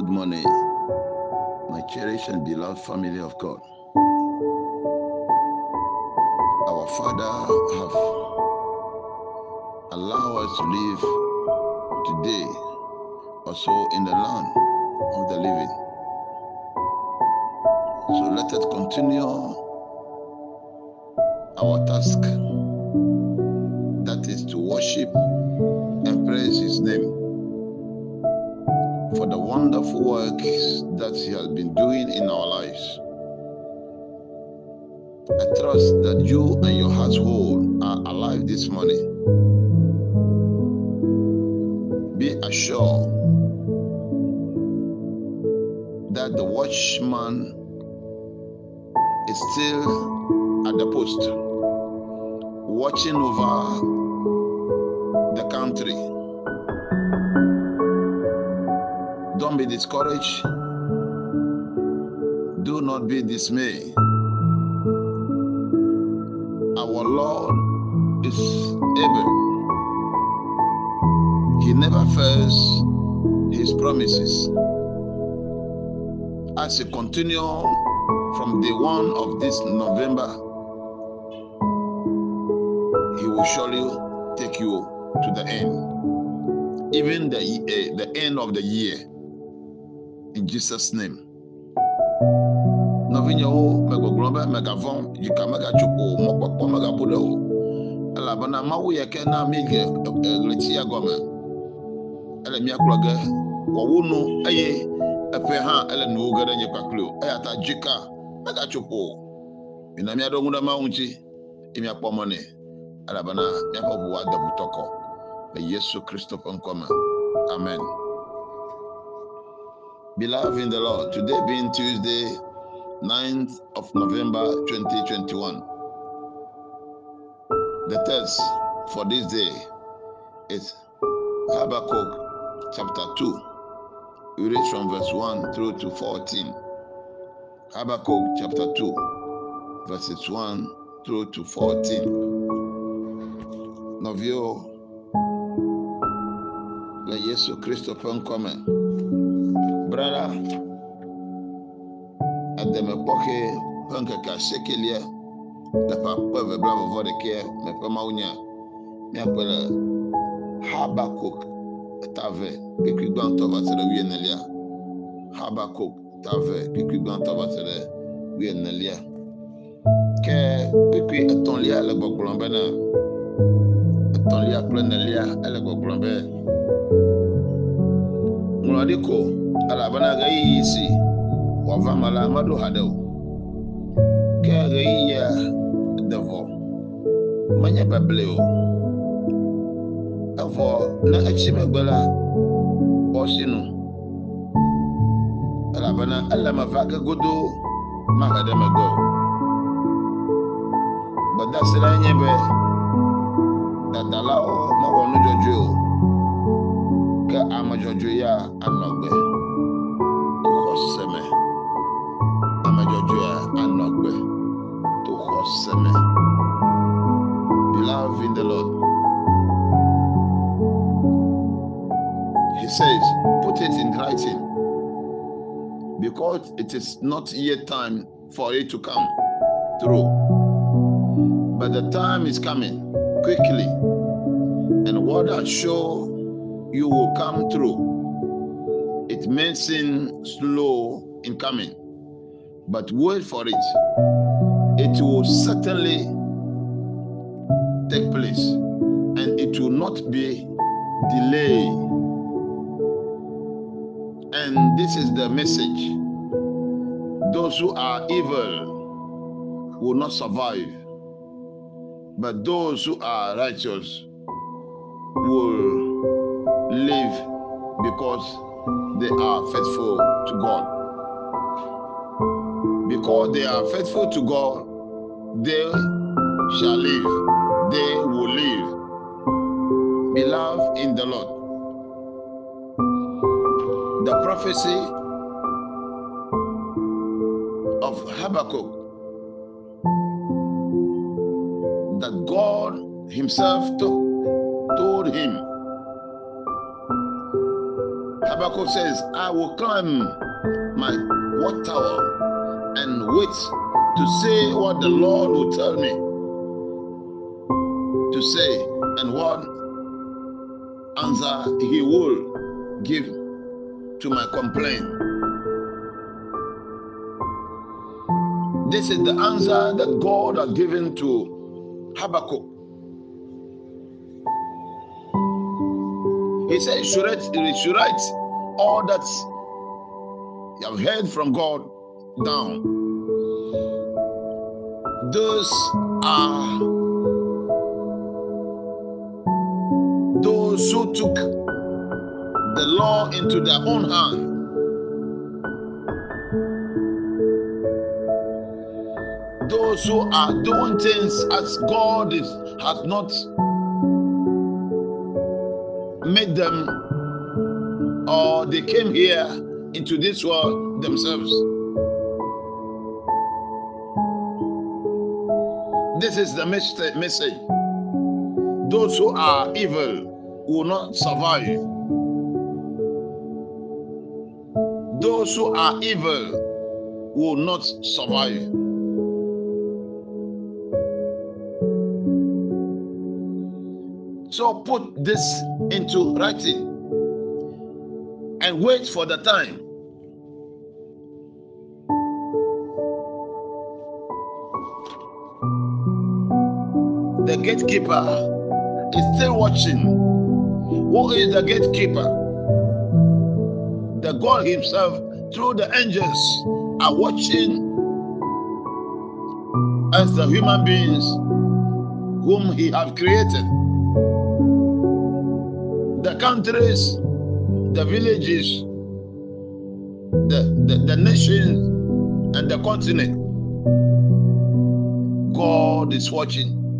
good morning, my cherished and beloved family of God. Our Father have allowed us to live today also in the land of the living. So let us continue our task that is to worship and praise his name the wonderful works that he has been doing in our lives. I trust that you and your household are alive this morning. Be assured that the watchman is still at the post, watching over discouraged. Do not be dismayed. Our Lord is able. He never fails his promises. As a continue from the one of this November, he will surely take you to the end, even the uh, the end of the year. In Jesus' name. Novinyo megoglombe megavon jika megachupo mokpɔkpɔ megabu ɖe o elabena mawu yɛ ke na mi le ɣleti ya gɔme. Ele miakplɔ ge wɔwu nu eye eƒe hã ele nuwo ge ɖe nye kpakpli o. Eya ta dzika megatsuƒo o. Mina miaɖo ŋu ɖe mawu ŋuti ye miakpɔ mɔ nɛ. Elabena miaƒe ʋu ade ʋutɔkɔ le yesu kristo ƒe ŋkɔme amen. Beloved in the lord today being tuesday 9th of november 2021 the text for this day is habakkuk chapter 2 we read from verse 1 through to 14 habakkuk chapter 2 verses 1 through to 14 nɔviwo le yesu kristo ƒe ŋkɔme brala edemekpɔxɛ ƒe ŋkeke asiekelia le ƒe akpe eve blavɔvɔ ɖekɛ me ƒe mawunya míakpɔe le habakuk tave kpekpe gbãtɔ va se ɖe wuienelia habakuk tave kpekpe gbãtɔ va se ɖe wuienelia ke kpekpe etɔ̃lia le gbɔgblɔm bena etɔ̃lia kple nelia ele gbɔgblɔm be ŋlɔ ɖi ko elabena ɣeyiɣi si wòava me la meɖo haɖe o. Ke ɣeyiɣia de vɔ menye beble o. Evɔ ne etsi megbe la xɔ sinu elabena ele me va ge godoo mahe ɖe megbe o. Gbedasi la nye be dadalawo mewɔ nu dzɔdzɔe o. Ke ame dzɔdzɔe ya anɔ gbe he says put it in writing because it is not yet time for it to come through but the time is coming quickly and what I show you will come through. It may seem slow in coming, but wait for it. It will certainly take place and it will not be delayed. And this is the message those who are evil will not survive, but those who are righteous will live because they are faithful to God. Because they are faithful to God, they shall live. They will live. Beloved in the Lord. The prophecy of Habakkuk that God Himself told him. Habakkuk says, I will climb my watchtower and wait to say what the Lord will tell me to say and what answer he will give to my complaint. This is the answer that God has given to Habakkuk. He said, should write, should write all that you have heard from God down. Those are those who took the law into their own hand. Those who are doing things as God is, has not made them, or they came here into this world themselves. This is the message. Those who are evil will not survive. Those who are evil will not survive. So put this into writing and wait for the time. The gatekeeper is still watching. Who is the gatekeeper? The God Himself, through the angels, are watching as the human beings whom He have created the countries, the villages, the, the, the nations, and the continent. God is watching.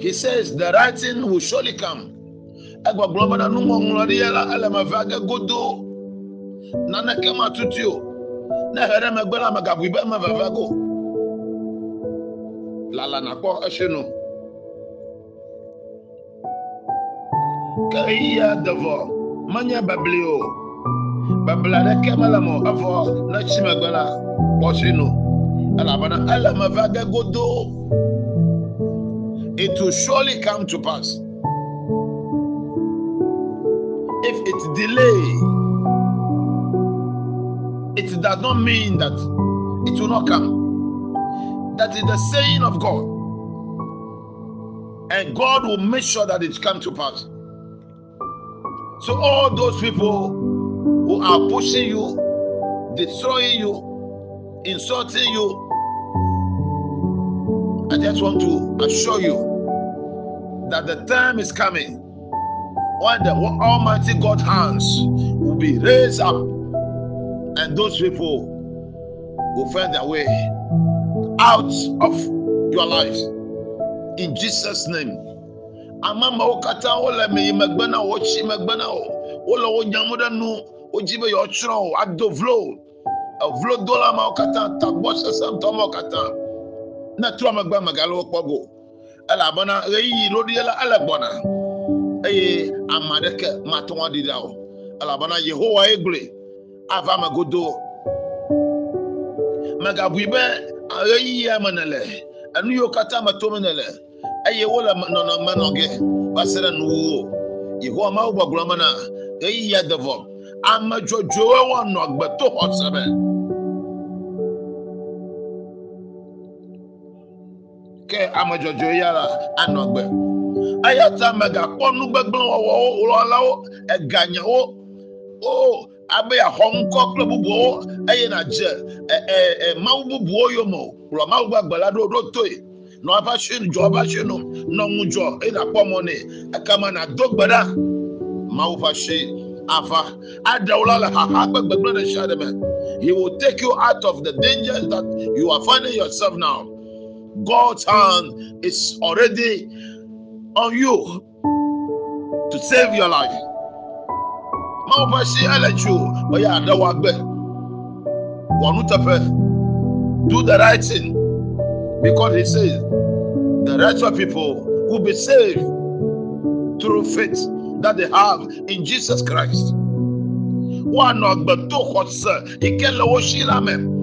He says the writing will surely come. egbagblo be na nuŋɔŋlɔ ɖe ya la ele me va ge godoo naneke ma tutu o. Ne he ɖe megbe la megabui be eme veve go. Lala nakpɔ esi nu. Ke ɣeyi ya de vɔ menye bebli o. Bebli aɖeke mele mo evɔ ne tsi megbe la kpɔsi nu. Elabena ele me va ge godoo it will surely come to pass. Delay. It does not mean that it will not come. That is the saying of god. And god will make sure that it come to pass. So all those people who are pushing you, destroying you, insulting you, I just want to assure you that the time is coming when the Almighty God hands will be raised up. And those people will find their way out of your lives. In Jesus' name. ama ma wo katã wole meyi megbe na wo tsi megbe na wo wole wo nyam ɖe nu wodzi be yewotsrɔ̃ wo ado vlo. Evlodola mawo katã tagbɔ sesẽtɔ mawo katã ne trɔ megbe megale wo kpɔ go elabena ɣeyiɣi loɖi la ele gbɔna eye ame aɖeke mate ŋu aɖi ɖa o elabena yehowa ye gblɔe ava me godo. Megabui be ɣeyiɣia me nele enu yiwo katã me tome nele eye wole nɔnɔme nɔ ge va se ɖe nuwuwo yehowa mawu gbɔgblɔ me na ɣeyiɣia de vɔ ame dzɔdzɔewo woanɔ agbe to xɔ se me. Ke ame dzɔdzɔe ya la anɔ agbe eya ta megakpɔ nugbegblẽ wɔwɔwo wɔlawo eganyawo o abe yaxɔ ŋkɔ kple eye ɛ mawu bubuwo yome o. Kplɔ mawu gbagbe la ɖo ɖo toe. Nɔ eƒe asi dzɔ eƒe asi nɔ eye nakpɔ mɔ nɛ. Ekema nado gbe ɖa. Mawu ƒe asi aɖewo la le xaxa kpe gbegblẽ ɖe me. He will take you out of the dangers that you are finding yourself now. God's hand is already on you to save your life ƒe asi ele tsi o eye aɖewo agbe wɔnu teƒe do the right thing because he says the righteous people will be saved through faith that they have in Jesus Christ. One of the two horses, he can lower Shilamem.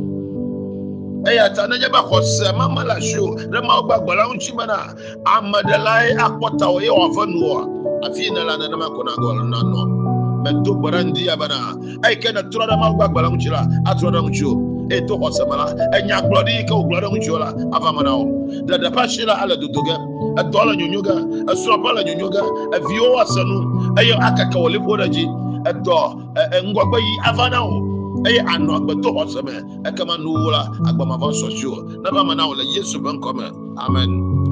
Eya ta na nyaba kɔsɛ mama la so na ma gba gbala ŋutsi me na amadelae akpɔta o ye wòava nua afi ne la nenema ko na gɔl na nɔ mɛ do gbara ŋdi ya bena eyi ke ne trɔ ɖe ma gba gbala ŋutsi la atrɔ ɖe ŋutsi o eye to xɔse me la enya gblɔ ɖi yi ke wògblɔ ɖe ŋutsi o. La ava me na o ɖeɖe ƒe asi la ele dodo ge edɔ le nyonyo ge esrɔ̃ƒe le nyonyo ge eviwo ase nu eye akeke wò liƒo ɖe dzi edɔ ŋgɔgbe yi ava na o eye anɔ agbeto xɔse me. Ekema nuwo la agbamava sɔsi o neva me na o le yesu ƒe ŋkɔ me. Amen.